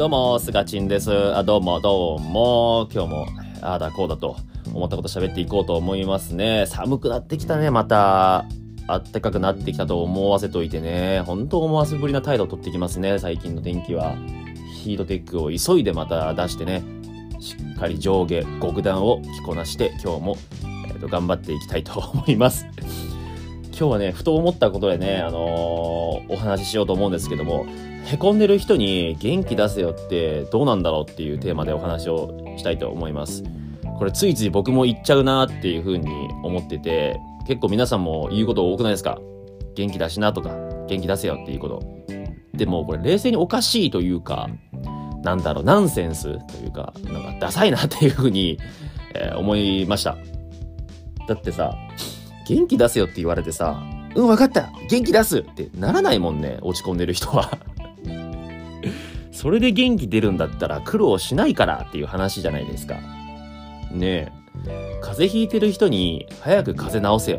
どうも、すがちんです。あ、どうも、どうも。今日も、ああだこうだと思ったこと喋っていこうと思いますね。寒くなってきたね、また。あったかくなってきたと思わせといてね。本当思わせぶりな態度をとってきますね、最近の天気は。ヒートテックを急いでまた出してね、しっかり上下極段を着こなして、今日も、えーと頑張っていきたいと思います。今日はね、ふと思ったことでね、あのーお話ししようと思うんですけども、へこんでる人に元気出せよってどうなんだろうっていうテーマでお話をしたいと思います。これついつい僕も言っちゃうなっていう風に思ってて、結構皆さんも言うこと多くないですか？元気出しなとか、元気出せよっていうこと。でもこれ冷静におかしいというか、なんだろう、ナンセンスというか、なんかダサいなっていう風に、えー思いました。だってさ、元気出せよって言われてさ、うん、わかった元気出すってならないもんね、落ち込んでる人は。それで元気出るんだったら苦労しないからっていう話じゃないですか。ねえ。風邪ひいてる人に早く風邪治せよ。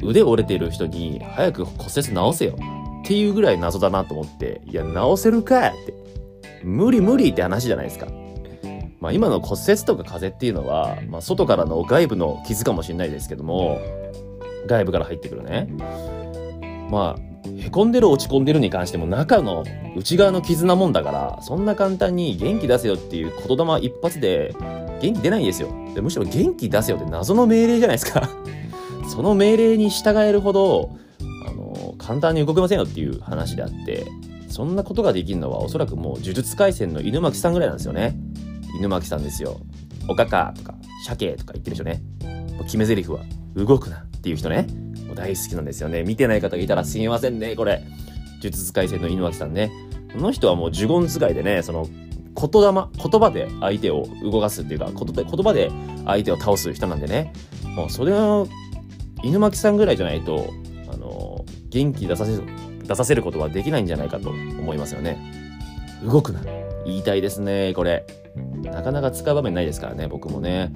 腕折れてる人に早く骨折治せよ。っていうぐらい謎だなと思って、いや、治せるかって。無理無理って話じゃないですか。まあ今の骨折とか風邪っていうのは、まあ外からの外部の傷かもしれないですけども、外部から入ってくるね。まあ、へこんでる落ち込んでるに関しても中の内側の傷なもんだから、そんな簡単に元気出せよっていう言霊一発で元気出ないんですよ。でむしろ元気出せよって謎の命令じゃないですか。その命令に従えるほど、あの、簡単に動けませんよっていう話であって、そんなことができるのはおそらくもう呪術廻戦の犬巻さんぐらいなんですよね。犬巻さんですよ。おかかとか、鮭とか言ってる人ね。もう決め台詞は、動くなっていう人ね。もう大好きなんですよね。見てない方がいたらすみませんね、これ。呪術廻戦の犬巻さんね。この人はもう呪言使いでね、その、言霊、言葉で相手を動かすっていうか、言葉で相手を倒す人なんでね。もうそれの、犬巻さんぐらいじゃないと、あの、元気出させる、出させることはできないんじゃないかと思いますよね。動くな。言いたいですね、これ。なかなか使う場面ないですからね、僕もね。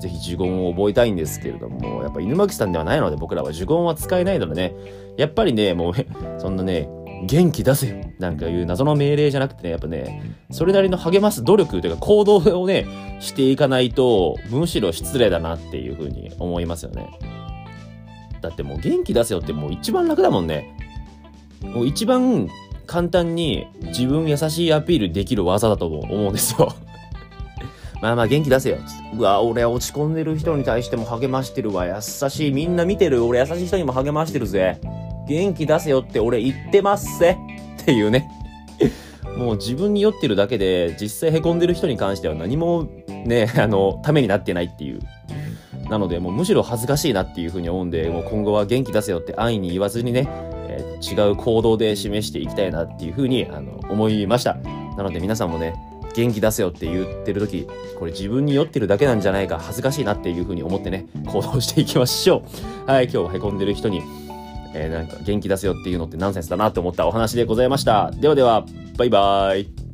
ぜひ呪言を覚えたいんですけれども、やっぱ犬巻さんではないので僕らは呪言は使えないのでね、やっぱりね、もう、そんなね、元気出せよなんかいう謎の命令じゃなくてね、やっぱね、それなりの励ます努力というか行動をね、していかないと、むしろ失礼だなっていうふうに思いますよね。だってもう元気出せよってもう一番楽だもんね。もう一番簡単に自分優しいアピールできる技だと思うんですよ。まあまあ元気出せよ。うわ、俺落ち込んでる人に対しても励ましてるわ。優しい。みんな見てる。俺優しい人にも励ましてるぜ。元気出せよって俺言ってますぜ。っていうね。もう自分に酔ってるだけで、実際凹んでる人に関しては何もね、あの、ためになってないっていう。なので、もうむしろ恥ずかしいなっていうふうに思うんで、もう今後は元気出せよって安易に言わずにね、えー違う行動で示していきたいなっていうふうにあの思いました。なので皆さんもね、元気出せよって言ってる時これ自分に酔ってるだけなんじゃないか恥ずかしいなっていうふうに思ってね行動していきましょう。はい今日はへこんでる人に、えーなんか元気出せよっていうのってナンセンスだなって思ったお話でございました。ではではバイバーイ。